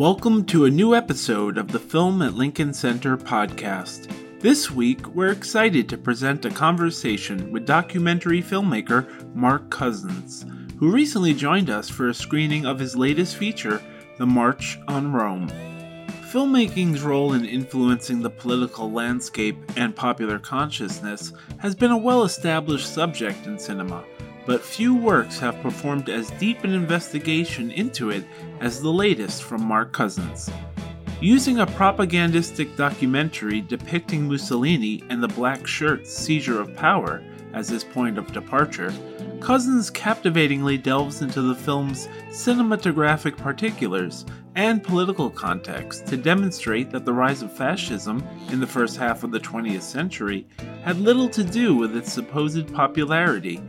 Welcome to a new episode of the Film at Lincoln Center podcast. This week, we're excited to present a conversation with documentary filmmaker Mark Cousins, who recently joined us for a screening of his latest feature, The March on Rome. Filmmaking's role in influencing the political landscape and popular consciousness has been a well established subject in cinema but few works have performed as deep an investigation into it as the latest from Mark Cousins. Using a propagandistic documentary depicting Mussolini and the Black Shirt's seizure of power as his point of departure, Cousins captivatingly delves into the film's cinematographic particulars and political context to demonstrate that the rise of fascism in the first half of the 20th century had little to do with its supposed popularity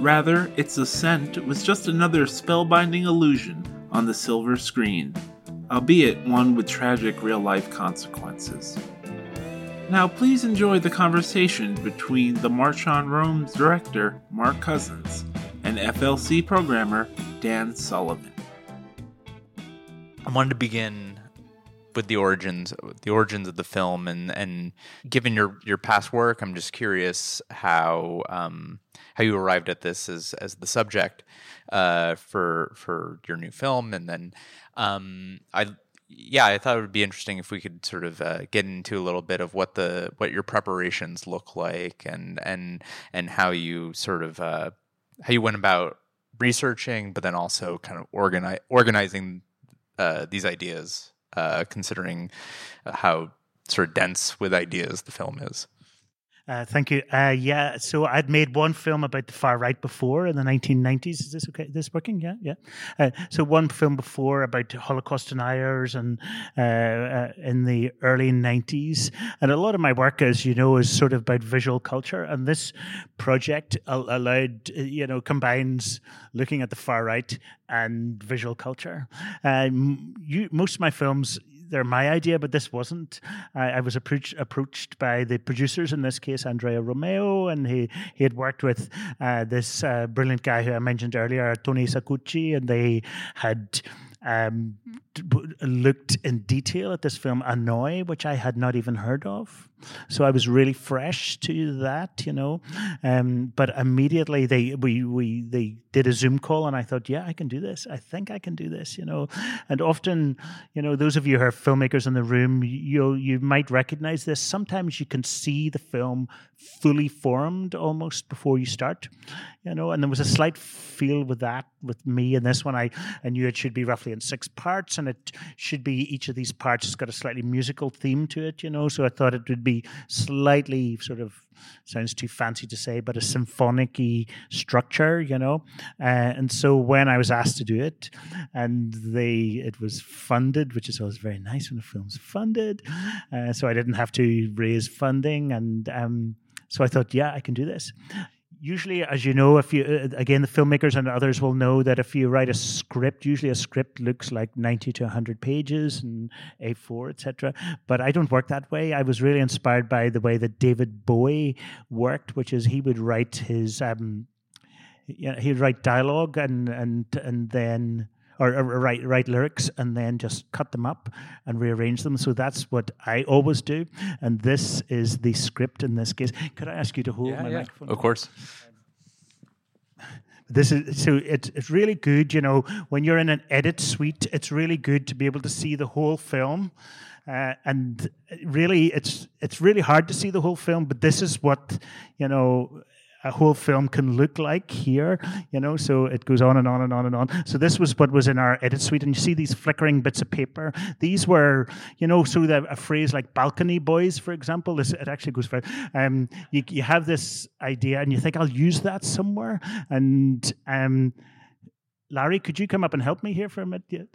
Rather, its ascent was just another spellbinding illusion on the silver screen, albeit one with tragic real life consequences. Now, please enjoy the conversation between the March on Rome's director, Mark Cousins, and FLC programmer, Dan Sullivan. I wanted to begin with the origins the origins of the film and and given your your past work i'm just curious how um, how you arrived at this as as the subject uh, for for your new film, and then um, I yeah, I thought it would be interesting if we could sort of uh, get into a little bit of what the what your preparations look like, and and and how you sort of uh, how you went about researching, but then also kind of organize, organizing uh, these ideas, uh, considering how sort of dense with ideas the film is. Uh, thank you. Uh, yeah, so I'd made one film about the far right before in the 1990s. Is this okay? Is this working? Yeah, yeah. Uh, so one film before about Holocaust deniers and uh, uh, in the early 90s, and a lot of my work, as you know, is sort of about visual culture. And this project allowed, you know, combines looking at the far right and visual culture. Um, you, most of my films they're my idea, but this wasn't. I, I was approached approached by the producers in this case, Andrea Romeo, and he he had worked with uh, this uh, brilliant guy who I mentioned earlier, Tony Saccucci, and they had um, looked in detail at this film A Noi, which I had not even heard of. So I was really fresh to that, you know. Um, but immediately they we we they did a Zoom call, and I thought, yeah, I can do this. I think I can do this, you know. And often, you know, those of you who are filmmakers in the room, you you might recognize this. Sometimes you can see the film fully formed almost before you start, you know. And there was a slight feel with that with me in this one. I I knew it should be roughly in six parts, and it should be each of these parts has got a slightly musical theme to it, you know. So I thought it would be slightly sort of sounds too fancy to say, but a symphonic structure, you know. Uh, and so when I was asked to do it, and they it was funded, which is always very nice when a film's funded, uh, so I didn't have to raise funding, and um, so I thought, yeah, I can do this usually, as you know, if you uh, again the filmmakers and others will know that if you write a script, usually a script looks like ninety to hundred pages and A4, etc. But I don't work that way. I was really inspired by the way that David Bowie worked, which is he would write his um, you know, he'd write dialogue and and and then or, or, write write lyrics and then just cut them up and rearrange them. So that's what I always do. And this is the script in this case. Could I ask you to hold yeah, my yeah. microphone? Of course. This is so it's it's really good, you know, when you're in an edit suite, it's really good to be able to see the whole film. Uh, and really, it's it's really hard to see the whole film, but this is what you know a whole film can look like here, you know, so it goes on and on and on and on. So this was what was in our edit suite, and you see these flickering bits of paper. These were, you know, so that a phrase like balcony boys, for example, this, it actually goes for, um, you, you have this idea and you think, I'll use that somewhere. And um, Larry, could you come up and help me here for a minute?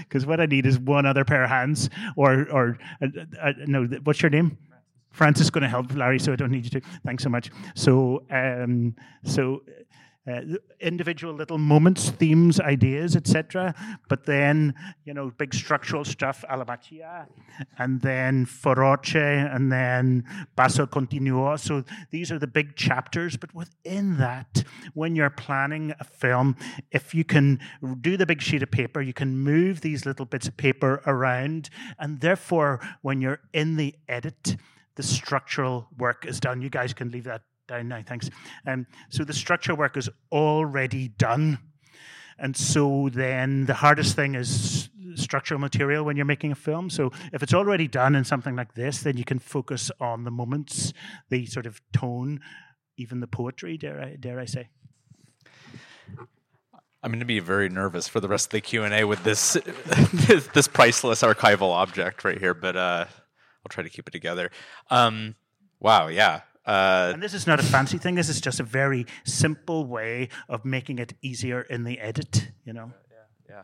Because what I need is one other pair of hands, or or uh, uh, no, what's your name? Francis is going to help Larry, so I don't need you to. Thanks so much. So, um, so uh, individual little moments, themes, ideas, etc. But then, you know, big structural stuff, alla macchia, and then feroce, and then basso continuo. So these are the big chapters. But within that, when you're planning a film, if you can do the big sheet of paper, you can move these little bits of paper around, and therefore, when you're in the edit, the structural work is done. You guys can leave that down now, thanks. Um, so the structural work is already done. And so then the hardest thing is structural material when you're making a film. So if it's already done in something like this, then you can focus on the moments, the sort of tone, even the poetry, dare I, dare I say. I'm going to be very nervous for the rest of the Q and A with this, this, priceless archival object right here, but uh, I'll try to keep it together. Um, wow, yeah, uh, and this is not a fancy thing. This is just a very simple way of making it easier in the edit. You know. Yeah. Yeah.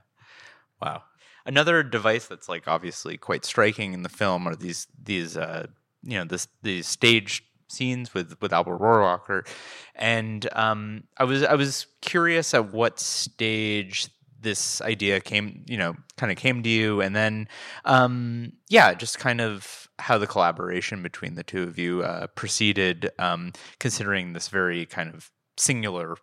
Wow. Another device that's like obviously quite striking in the film are these these uh, you know this these stage scenes with with Alba Rohrwacher, and um, I was I was curious at what stage this idea came you know kind of came to you, and then um, yeah, just kind of how the collaboration between the two of you uh, proceeded, um, considering this very kind of singular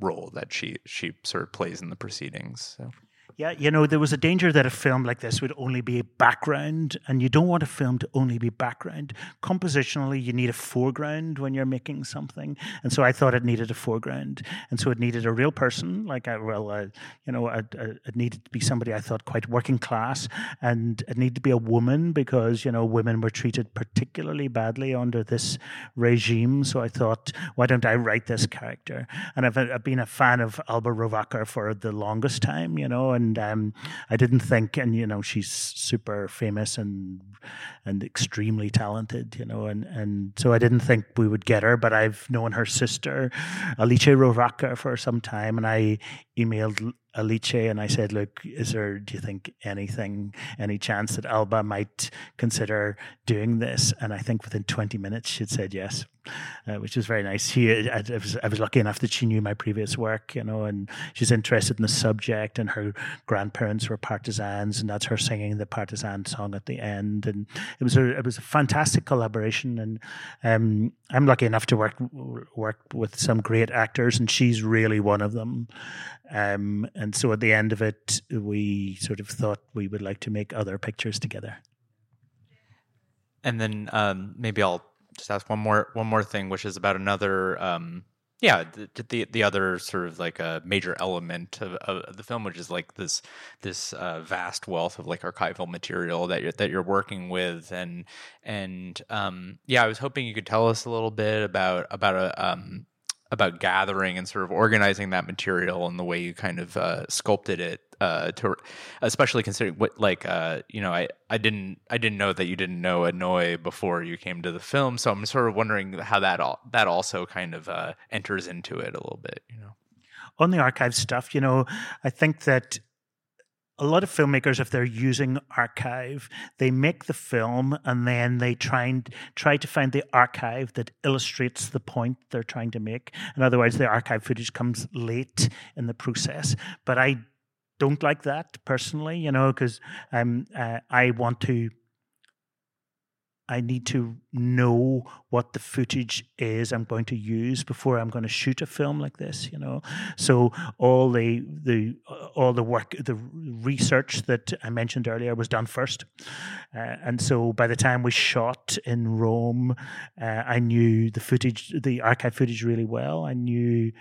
role that she she sort of plays in the proceedings. So. Yeah, you know, there was a danger that a film like this would only be background, and you don't want a film to only be background. Compositionally, you need a foreground when you're making something, and so I thought it needed a foreground, and so it needed a real person, like well, you know, it, it needed to be somebody I thought quite working class, and it needed to be a woman because you know women were treated particularly badly under this regime. So I thought, why don't I write this character? And I've, I've been a fan of Alba Rohrwacher for the longest time, you know, and and um, I didn't think, and you know, she's super famous and and extremely talented, you know, and and so I didn't think we would get her, but I've known her sister, Alice Rohrwacher, for some time, and I emailed Alice and I said, "Look, is there? Do you think anything, any chance that Alba might consider doing this?" And I think within 20 minutes she'd said yes, uh, which was very nice. She, I, I, was, I was lucky enough that she knew my previous work, you know, and she's interested in the subject. And her grandparents were partisans, and that's her singing the partisan song at the end. And it was a it was a fantastic collaboration. And um, I'm lucky enough to work work with some great actors, and she's really one of them. Um, and so at the end of it, we sort of thought we would like to make other pictures together. And then um, maybe I'll just ask one more one more thing, which is about another. Um, yeah, the, the, the other sort of like a major element of, of the film, which is like this this uh, vast wealth of like archival material that you're that you're working with, and and um, yeah, I was hoping you could tell us a little bit about about a um, about gathering and sort of organizing that material and the way you kind of uh, sculpted it uh, to especially considering what like uh, you know I, I didn't I didn't know that you didn't know A Noi before you came to the film so I'm sort of wondering how that all that also kind of uh, enters into it a little bit you know on the archive stuff you know I think that a lot of filmmakers, if they're using archive, they make the film and then they try and try to find the archive that illustrates the point they're trying to make. and otherwise the archive footage comes late in the process. But I don't like that personally, you know, because um, uh, I want to I need to know what the footage is I'm going to use before I'm going to shoot a film like this, you know. So all the the all the work, the research that I mentioned earlier was done first, uh, and so by the time we shot in Rome, uh, I knew the footage, the archive footage really well. I knew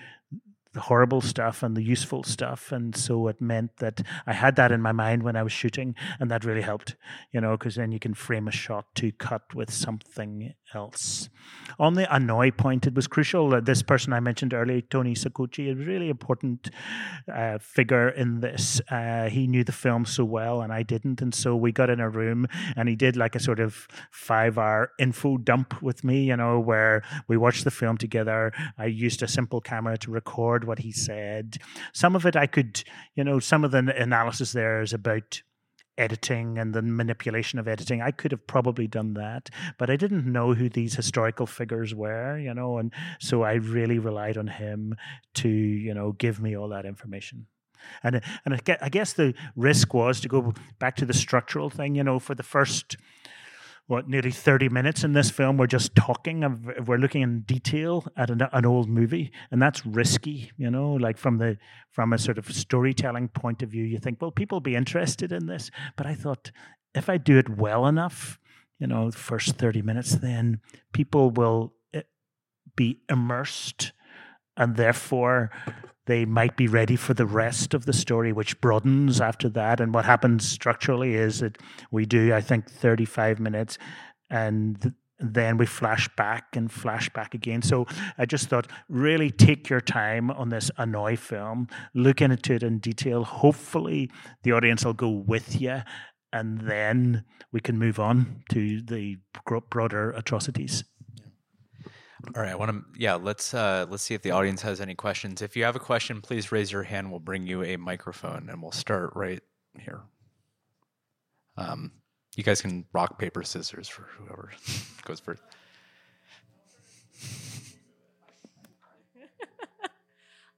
the horrible stuff and the useful stuff. And so it meant that I had that in my mind when I was shooting, and that really helped, you know, because then you can frame a shot to cut with something else. On the A Noi point, it was crucial. that this person I mentioned earlier, Tony Saccucci, is a really important uh, figure in this. Uh, he knew the film so well, and I didn't. And so we got in a room, and he did like a sort of five hour info dump with me, you know, where we watched the film together. I used a simple camera to record what he said. Some of it I could, you know, some of the analysis there is about editing and the manipulation of editing. I could have probably done that, but I didn't know who these historical figures were, you know, and so I really relied on him to, you know, give me all that information. And and I guess the risk was to go back to the structural thing, you know, for the first what nearly 30 minutes in this film we're just talking of, we're looking in detail at an, an, old movie and that's risky you know like from the from a sort of storytelling point of view you think well people be interested in this but i thought if i do it well enough you know first 30 minutes then people will eh, be immersed and therefore they might be ready for the rest of the story, which broadens after that. And what happens structurally is that we do, I think, 35 minutes and then we flash back and flash back again. So I just thought, really take your time on this A Noi film, look into it in detail. Hopefully, the audience will go with you, and then we can move on to the broader atrocities. All right, I want to yeah, let's uh let's see if the audience has any questions. If you have a question, please raise your hand. We'll bring you a microphone and we'll start right here. Um you guys can rock paper scissors for whoever goes first.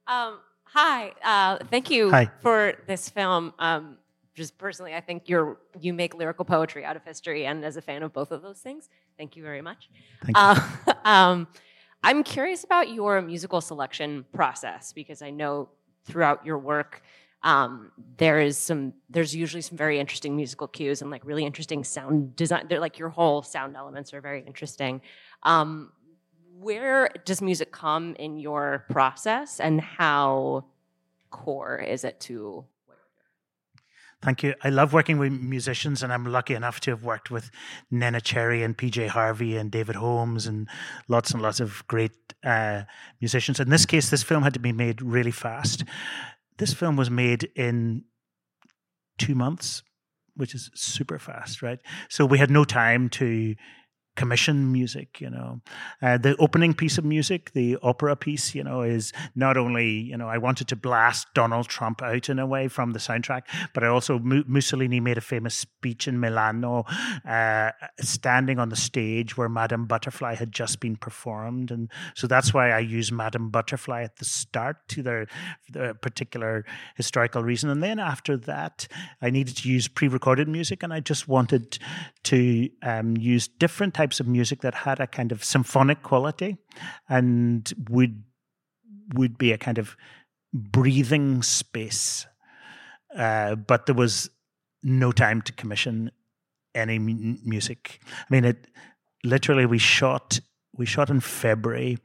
um hi, uh thank you hi. for this film. Um just personally, I think you're you make lyrical poetry out of history, and as a fan of both of those things, thank you very much. Thank you. Uh, um, I'm curious about your musical selection process because I know throughout your work um, there is some there's usually some very interesting musical cues and like really interesting sound design. They're like your whole sound elements are very interesting. Um, where does music come in your process, and how core is it to Thank you. I love working with musicians, and I'm lucky enough to have worked with Neneh Cherry and PJ Harvey and David Holmes and lots and lots of great uh, musicians. In this case, this film had to be made really fast. This film was made in two months, which is super fast, right? So we had no time to commission music you know. Uh, the opening piece of music the opera piece you know is not only you know i wanted to blast donald trump out in a way from the soundtrack but i also mussolini made a famous speech in milano uh, standing on the stage where madame butterfly had just been performed. And so that's why i use madame butterfly at the start to their, their particular historical reason. And then after that i needed to use pre-recorded music and i just wanted to um, use different types of music that had a kind of symphonic quality and would would be a kind of breathing space. Uh, but there was no time to commission any m- music. I mean, it literally we shot we shot in February,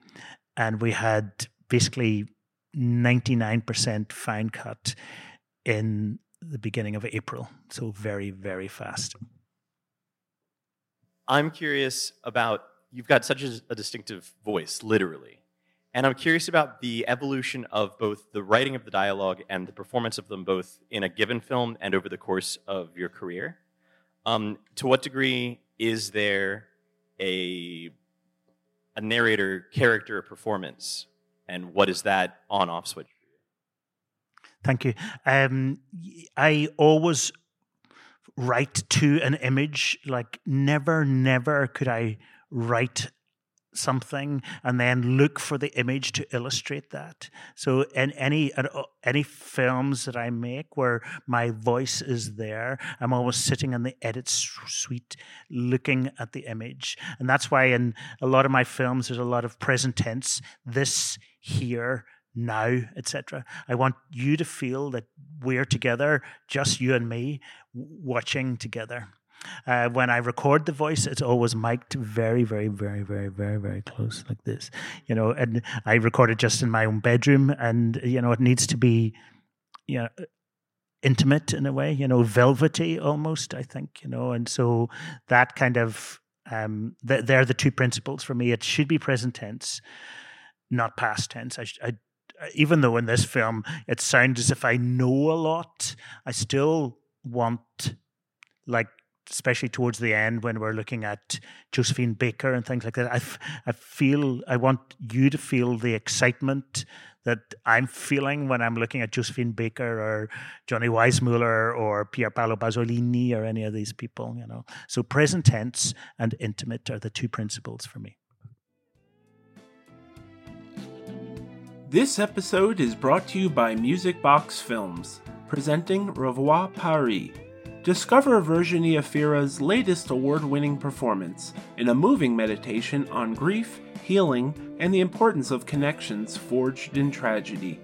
and we had basically ninety nine percent fine cut in the beginning of April. So very very fast. I'm curious about you've got such a, a, distinctive voice, literally. And I'm curious about the evolution of both the writing of the dialogue and the performance of them both in a given film and over the course of your career. Um, to what degree is there a, a narrator character performance? And what is that on off switch? Thank you. Um, I always write to an image. Like never, never could I write something and then look for the image to illustrate that. So in any uh, any films that I make where my voice is there, I'm always sitting in the edit suite looking at the image. And that's why in a lot of my films there's a lot of present tense, this here now, etc. I want you to feel that we're together, just you and me, watching together. Uh, when I record the voice, it's always mic'd very, very, very, very, very, very close, like this. You know, and I record it just in my own bedroom, and you know, it needs to be, you know, intimate in a way. You know, velvety almost. I think you know, and so that kind of um, th- they're the two principles for me. It should be present tense, not past tense. I, I even though in this film it sounds as if I know a lot, I still want, like, especially towards the end when we're looking at Josephine Baker and things like that. I, f- I feel I want you to feel the excitement, that I'm feeling when I'm looking at Josephine Baker or Johnny Weissmuller or Pier Paolo Pasolini or any of these people, you know. So present tense and intimate are the two principles for me. This episode is brought to you by Music Box Films, presenting Revoir Paris. Discover Virginie Efira's latest award winning performance in a moving meditation on grief, healing, and the importance of connections forged in tragedy.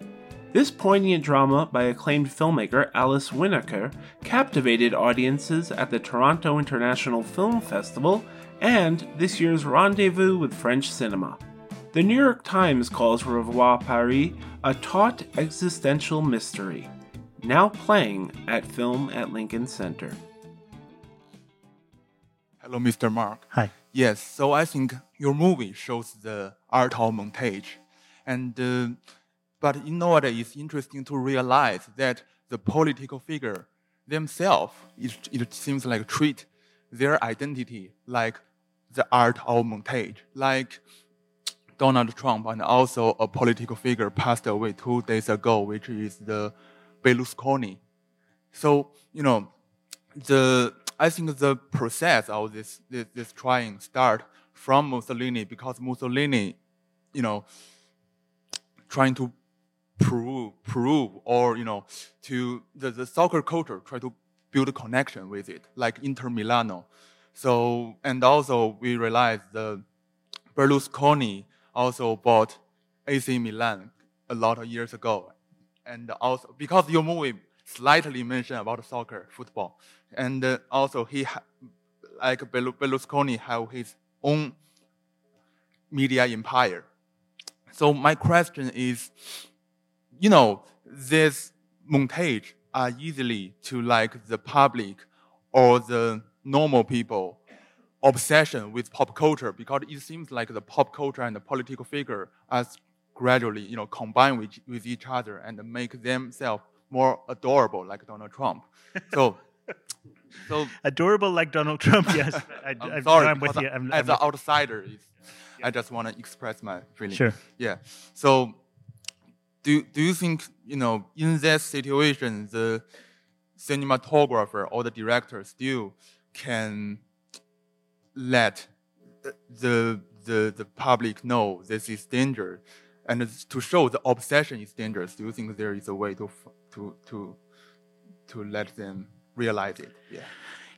This poignant drama by acclaimed filmmaker Alice Winocour captivated audiences at the Toronto International Film Festival and this year's Rendezvous with French Cinema. The New York Times calls Revoir Paris a taut existential mystery, now playing at Film at Lincoln Center. Hello, Mr. Mark. Hi. Yes, so I think your movie shows the art of montage, and uh, but in order, it's interesting to realize that the political figure themselves, it, it seems like treat their identity like the art of montage, like Donald Trump and also a political figure passed away two days ago, which is the Berlusconi. So, you know, the I think the process of this, this, this trying start from Mussolini because Mussolini, you know, trying to prove, prove or, you know, to the, the soccer culture, try to build a connection with it, like Inter Milano. So, and also we realized the Berlusconi also bought AC Milan a lot of years ago. And also, because your movie slightly mentioned about soccer, football, and uh, also he, ha- like Berlusconi, have his own media empire. So my question is, you know, this montage are easily to like the public or the normal people obsession with pop culture because it seems like the pop culture and the political figure are gradually, you know, combine with, with each other and make themselves more adorable like Donald Trump. So, so Adorable like Donald Trump, yes. I, I'm I'm, sorry. I'm with you. I'm, as I'm an outsider, it's, I just want to express my feeling. Sure. Yeah. So, do do you think you know in that situation the cinematographer or the director still can let the the the public know this is danger, and to show the obsession is dangerous? Do you think there is a way to to to to let them realize it? Yeah.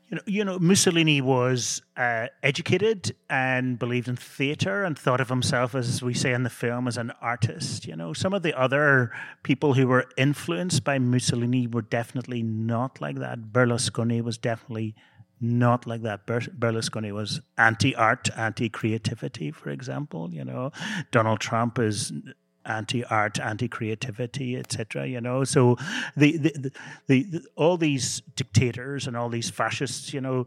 You know, you know, Mussolini was uh, educated and believed in theatre and thought of himself, as we say in the film, as an artist. You know, some of the other people who were influenced by Mussolini were definitely not like that. Berlusconi was definitely not like that. Ber- Berlusconi was anti-art, anti-creativity, for example. You know, Donald Trump is anti-art, anti-creativity, etc. You know, so the the, the the the all these dictators and all these fascists, you know.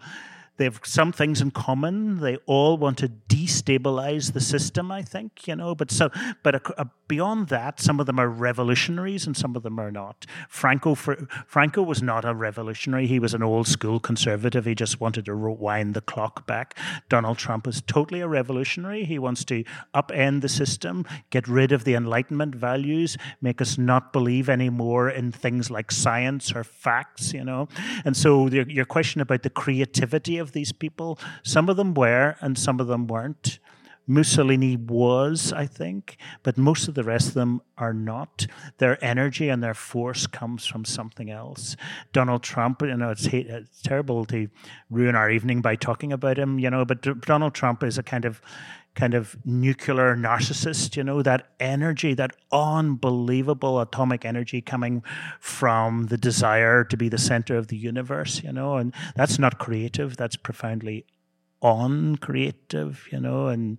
They have some things in common. They all want to destabilize the system, I think, you know. But so, but a, a, uh, beyond that, some of them are revolutionaries and some of them are not. Franco, for, Franco was not a revolutionary. He was an old school conservative. He just wanted to rewind the clock back. Donald Trump is totally a revolutionary. He wants to upend the system, get rid of the Enlightenment values, make us not believe anymore in things like science or facts, you know. And so your question about the creativity of these people, some of them were and some of them weren't. Mussolini was, I think, but most of the rest of them are not. Their energy and their force comes from something else. Donald Trump, you know, it's, it's terrible to ruin our evening by talking about him, you know, but Donald Trump is a kind of kind of nuclear narcissist, you know, that energy, that unbelievable atomic energy coming from the desire to be the center of the universe, you know, and that's not creative, that's profoundly uncreative, you know, and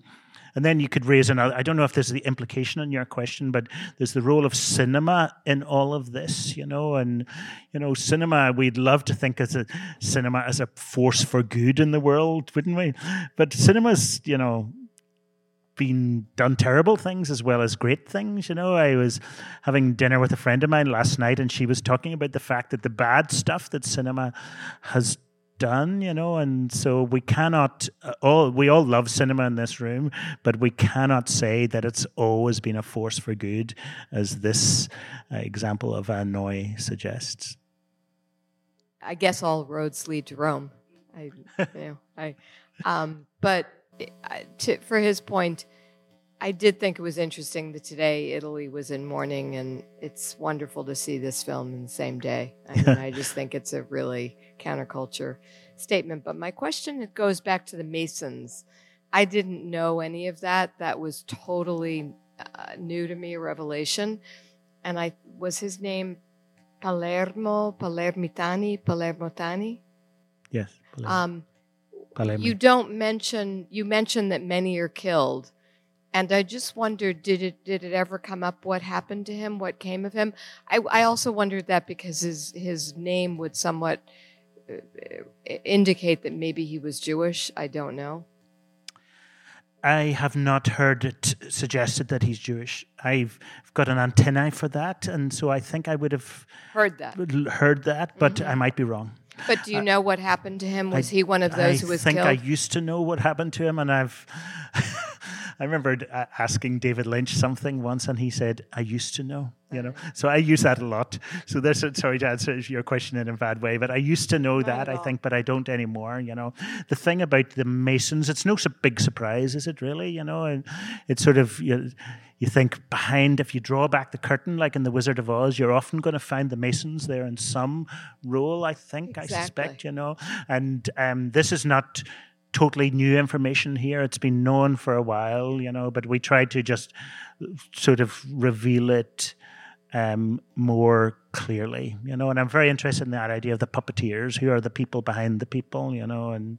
and then you could raise another. I don't know if this is the implication in your question, but there's the role of cinema in all of this, you know, and you know, cinema. We'd love to think as a cinema as a force for good in the world, wouldn't we? But cinema's, you know, been done terrible things as well as great things. You know, I was having dinner with a friend of mine last night, and she was talking about the fact that the bad stuff that cinema has done, you know, and so we cannot uh, all we all love cinema in this room, but we cannot say that it's always been a force for good, as this uh, example of A Noi suggests. I guess all roads lead to Rome. I, you know, I, um, but to, for his point, I did think it was interesting that today Italy was in mourning, and it's wonderful to see this film in the same day. I mean, I just think it's a really counterculture statement. But my question it goes back to the Masons. I didn't know any of that. That was totally uh, new to me, a revelation. And I was his name Palermo, Palermitani, Palermotani. Yes. Palermo. Um, Palermo. you don't mention you mentioned that many are killed and i just wondered did it did it ever come up what happened to him what came of him i, I also wondered that because his his name would somewhat uh, indicate that maybe he was jewish i don't know I have not heard it suggested that he's Jewish. I've got an antennae for that, and so I think I would have heard that heard that, but I might be wrong. But do you know what happened to him was I- he one of those I who was killed? I think I used to know what happened to him, and I've. I remember asking David Lynch something once, and he said, "I used to know." You know, mm. so I use that a lot. So this, sorry to answer your question in a bad way, but I used to know that. I think, but I don't anymore. You know, the thing about the Masons, it's no big surprise, is it really? You know, and it's sort of you, you think behind if you draw back the curtain, like in the Wizard of Oz, you're often going to find the Masons there in some role. I think, I suspect you know. And um, this is not totally new information here. It's been known for a while, you know, but we tried to just sort of reveal it um, more clearly, you know. And I'm very interested in that idea of the puppeteers, who are the people behind the people, you know, and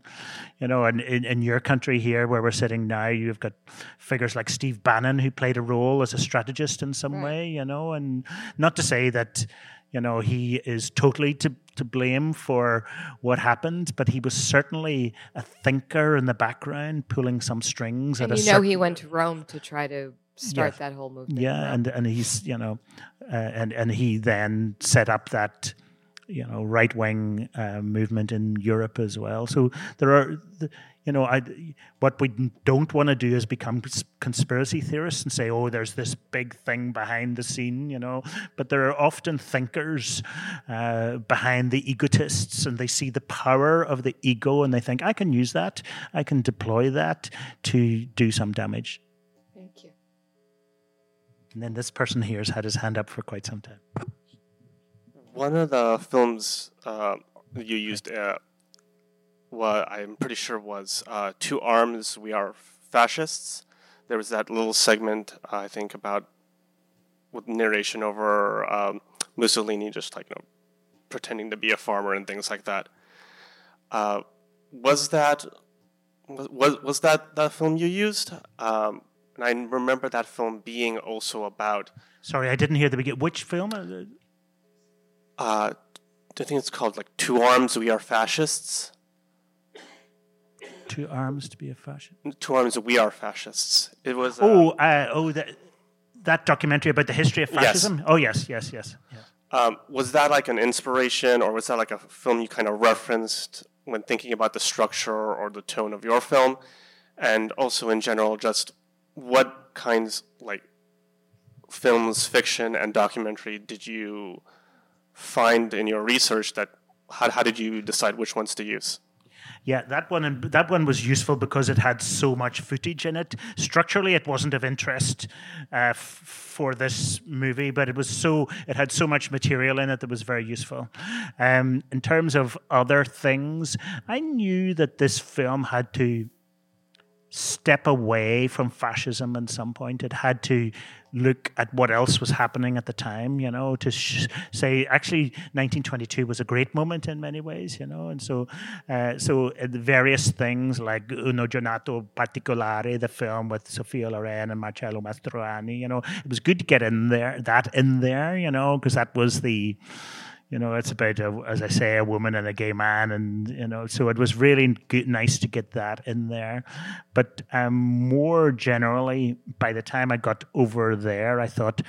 you know, and in, in your country here, where we're sitting now, you've got figures like Steve Bannon, who played a role as a strategist in some Right. way, you know, and not to say that you know he is totally to to blame for what happened, but he was certainly a thinker in the background, pulling some strings. and at a you know certain, he went to rome to try to start Yes. that whole movement yeah, and and he's you know, uh, and and he then set up that you know right wing uh, movement in Europe as well. So there are. You know, I, what we don't want to do is become conspiracy theorists and say, "Oh, there's this big thing behind the scene," you know. But there are often thinkers uh, behind the egotists, and they see the power of the ego, and they think, "I can use that. I can deploy that to do some damage." And then this person here has had his hand up for quite some time. One of the films uh, you used, uh, what I'm pretty sure was uh, Two Arms, We Are Fascists. There was that little segment, I think, about with narration over um, Mussolini just like, you know, pretending to be a farmer and things like that. Uh, was that was was that the film you used? Um, and I remember that film being also about Sorry, I didn't hear the beginning. Which film? Uh, uh, I think it's called like Two Arms, We Are Fascists. Two arms to be a fascist. Two Arms, We Are Fascists. It was. Uh, Oh, uh, oh, that that documentary about the history of Yes. fascism. Oh, yes, yes, yes, yes. um, was that like an inspiration, or was that like a film you kind of referenced when thinking about the structure or the tone of your film? And also, in general, just what kinds like films, fiction, and documentary did you find in your research that? How, how did you decide which ones to use? Yeah, that one and that one was useful because it had so much footage in it. Structurally, it wasn't of interest uh, f- for this movie, but it was so it had so much material in it that was very useful. Um, in terms of other things, I knew that this film had to step away from fascism at some point. It had to look at what else was happening at the time, you know, to sh- say actually 1922 was a great moment in many ways, you know, and so uh, so uh, various things like Una Giornata Particolare, the film with Sophia Loren and Marcello Mastroianni, you know, it was good to get in there that in there, you know, because that was the you know, it's about, a, as I say, a woman and a gay man, and you know, so it was really good, nice to get that in there. But um, more generally, by the time I got over there, I thought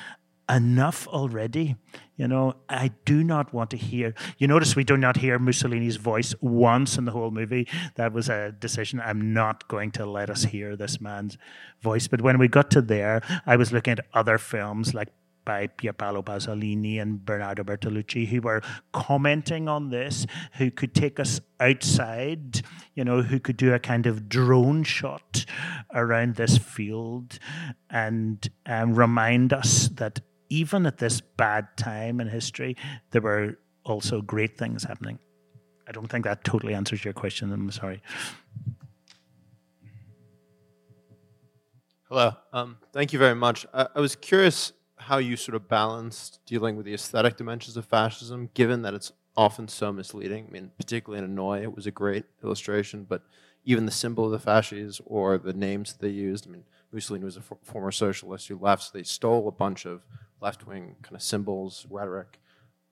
enough already. You know, I do not want to hear. You notice we do not hear Mussolini's voice once in the whole movie. That was a decision. I'm not going to let us hear this man's voice. But when we got to there, I was looking at other films like by Pierpaolo Pasolini and Bernardo Bertolucci, who were commenting on this, who could take us outside, you know, who could do a kind of drone shot around this field and um, remind us that even at this bad time in history, there were also great things happening. I don't think that totally answers your question. I'm sorry. Hello. Um, thank you very much. I, I was curious how you sort of balanced dealing with the aesthetic dimensions of fascism, given that it's often so misleading. I mean, particularly in A Noi, it was a great illustration, but even the symbol of the fasces or the names that they used. I mean, Mussolini was a for former socialist who left, so they stole a bunch of left-wing kind of symbols, rhetoric.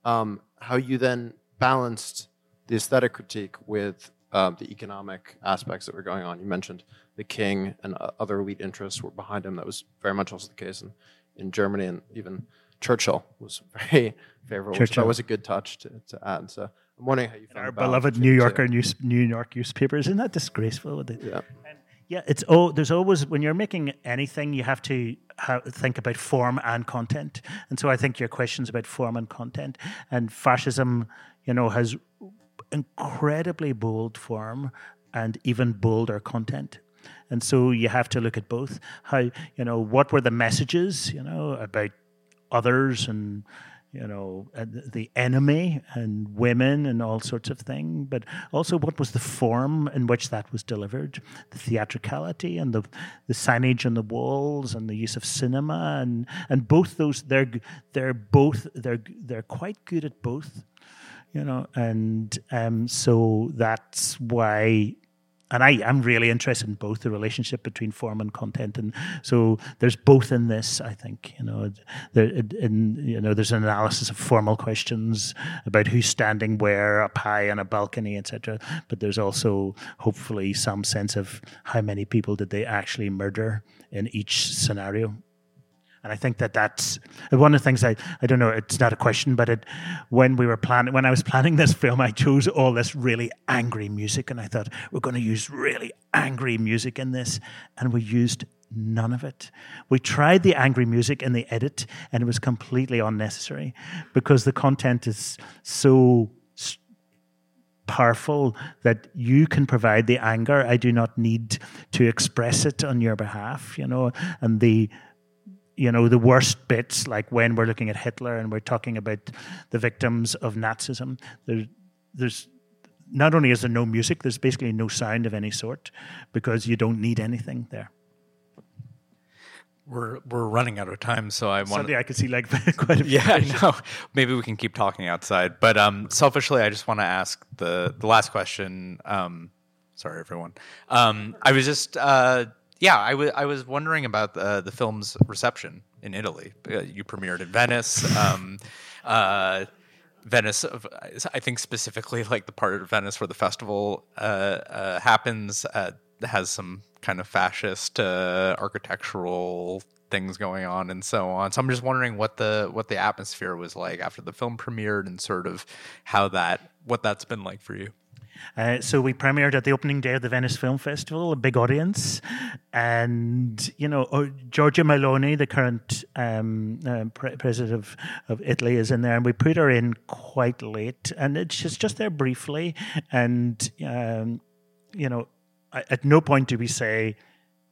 Um, how you then balanced the aesthetic critique with um, the economic aspects that were going on. You mentioned the king and uh, other elite interests were behind him. That was very much also the case in in Germany, and even Churchill was very favorable. Churchill. So that was a good touch to, to add. So I'm wondering how you found our beloved New Yorker news, New York newspapers. Isn't that disgraceful? Yeah. And yeah, it's oh, there's always when you're making anything, you have to have, think about form and content. And so I think your question's about form and content. And fascism, you know, has incredibly bold form and even bolder content. And so you have to look at both. How, you know, what were the messages, you know, about others and, you know, the enemy and women and all sorts of things, but also what was the form in which that was delivered, the theatricality and the, the signage on the walls and the use of cinema and, and both those, they're, they're both, they're, they're quite good at both you know, and um, so that's why and I am really interested in both the relationship between form and content, and so there's both in this. I think you know, there, in you know, there's an analysis of formal questions about who's standing where up high on a balcony, etc. But there's also hopefully some sense of how many people did they actually murder in each scenario. And I think that that's one of the things I, I don't know, it's not a question, but it, when we were planning, when I was planning this film, I chose all this really angry music and I thought, we're going to use really angry music in this. And we used none of it. We tried the angry music in the edit and it was completely unnecessary because the content is so powerful that you can provide the anger. I do not need to express it on your behalf, you know, and the you know, the worst bits, like when we're looking at Hitler and we're talking about the victims of Nazism, there, there's not only is there no music, there's basically no sound of any sort because you don't need anything there. We're we're running out of time, so I want. To I could see like quite a few. Yeah, I know. Maybe we can keep talking outside, but um, selfishly, I just want to ask the the last question. Um, sorry, everyone. Um, I was just uh, yeah, I, w- I was wondering about the, the film's reception in Italy. Uh, you premiered in Venice. Um, uh, Venice, I think specifically like the part of Venice where the festival uh, uh happens uh, has some kind of fascist uh, architectural things going on and so on. So I'm just wondering what the what the atmosphere was like after the film premiered and sort of how that what that's been like for you. Uh, so we premiered at the opening day of the Venice Film Festival, a big audience, and you know oh, Giorgia Meloni, the current um, uh, pre- president of, of Italy, is in there, and we put her in quite late, and it's just just there briefly, and um, you know, at no point do we say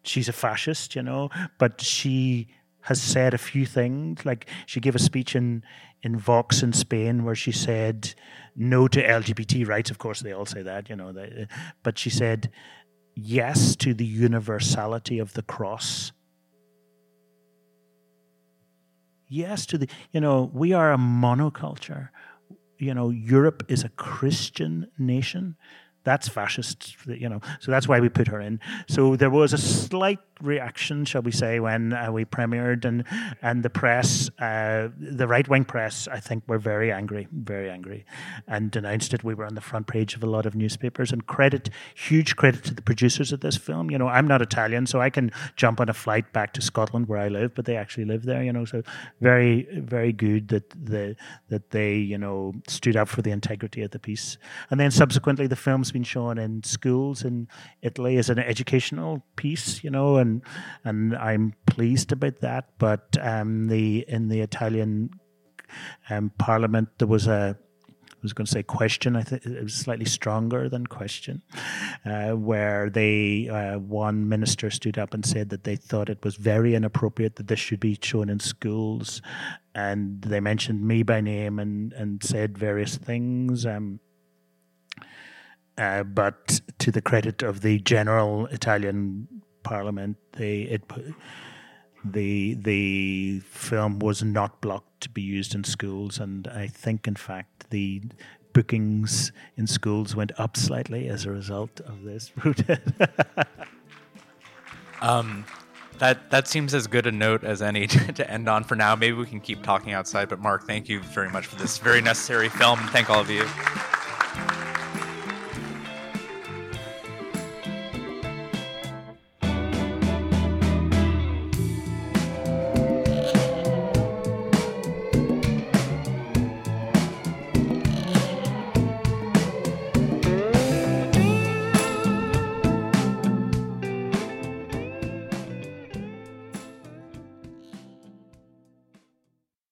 she's a fascist, you know, but she has said a few things. Like she gave a speech in in Vox in Spain where she said no to LGBT rights. Of course, they all say that, you know. They, but she said yes to the universality of the cross. Yes to the, you know, we are a monoculture. You know, Europe is a Christian nation. That's fascist, you know. So that's why we put her in. So there was a slight reaction, shall we say, when uh, we premiered, and and the press, uh, the right wing press, I think, were very angry, very angry, and denounced it. We were on the front page of a lot of newspapers, and credit, huge credit to the producers of this film. You know, I'm not Italian, so I can jump on a flight back to Scotland where I live, but they actually live there. You know, so very, very good that the that they, you know, stood up for the integrity of the piece, and then subsequently the film's been shown in schools in Italy as an educational piece, you know, and and I'm pleased about that. But um, the in the Italian um, Parliament there was a I was going to say question. I think it was slightly stronger than question, uh, where they uh, one minister stood up and said that they thought it was very inappropriate that this should be shown in schools, and they mentioned me by name and and said various things. Um, uh, but to the credit of the general Italian Parliament, they it the the film was not blocked to be used in schools, and I think, in fact, the bookings in schools went up slightly as a result of this. um, that that seems as good a note as any to, to, end on for now. Maybe we can keep talking outside. But Mark, thank you very much for this very necessary film. Thank all of you.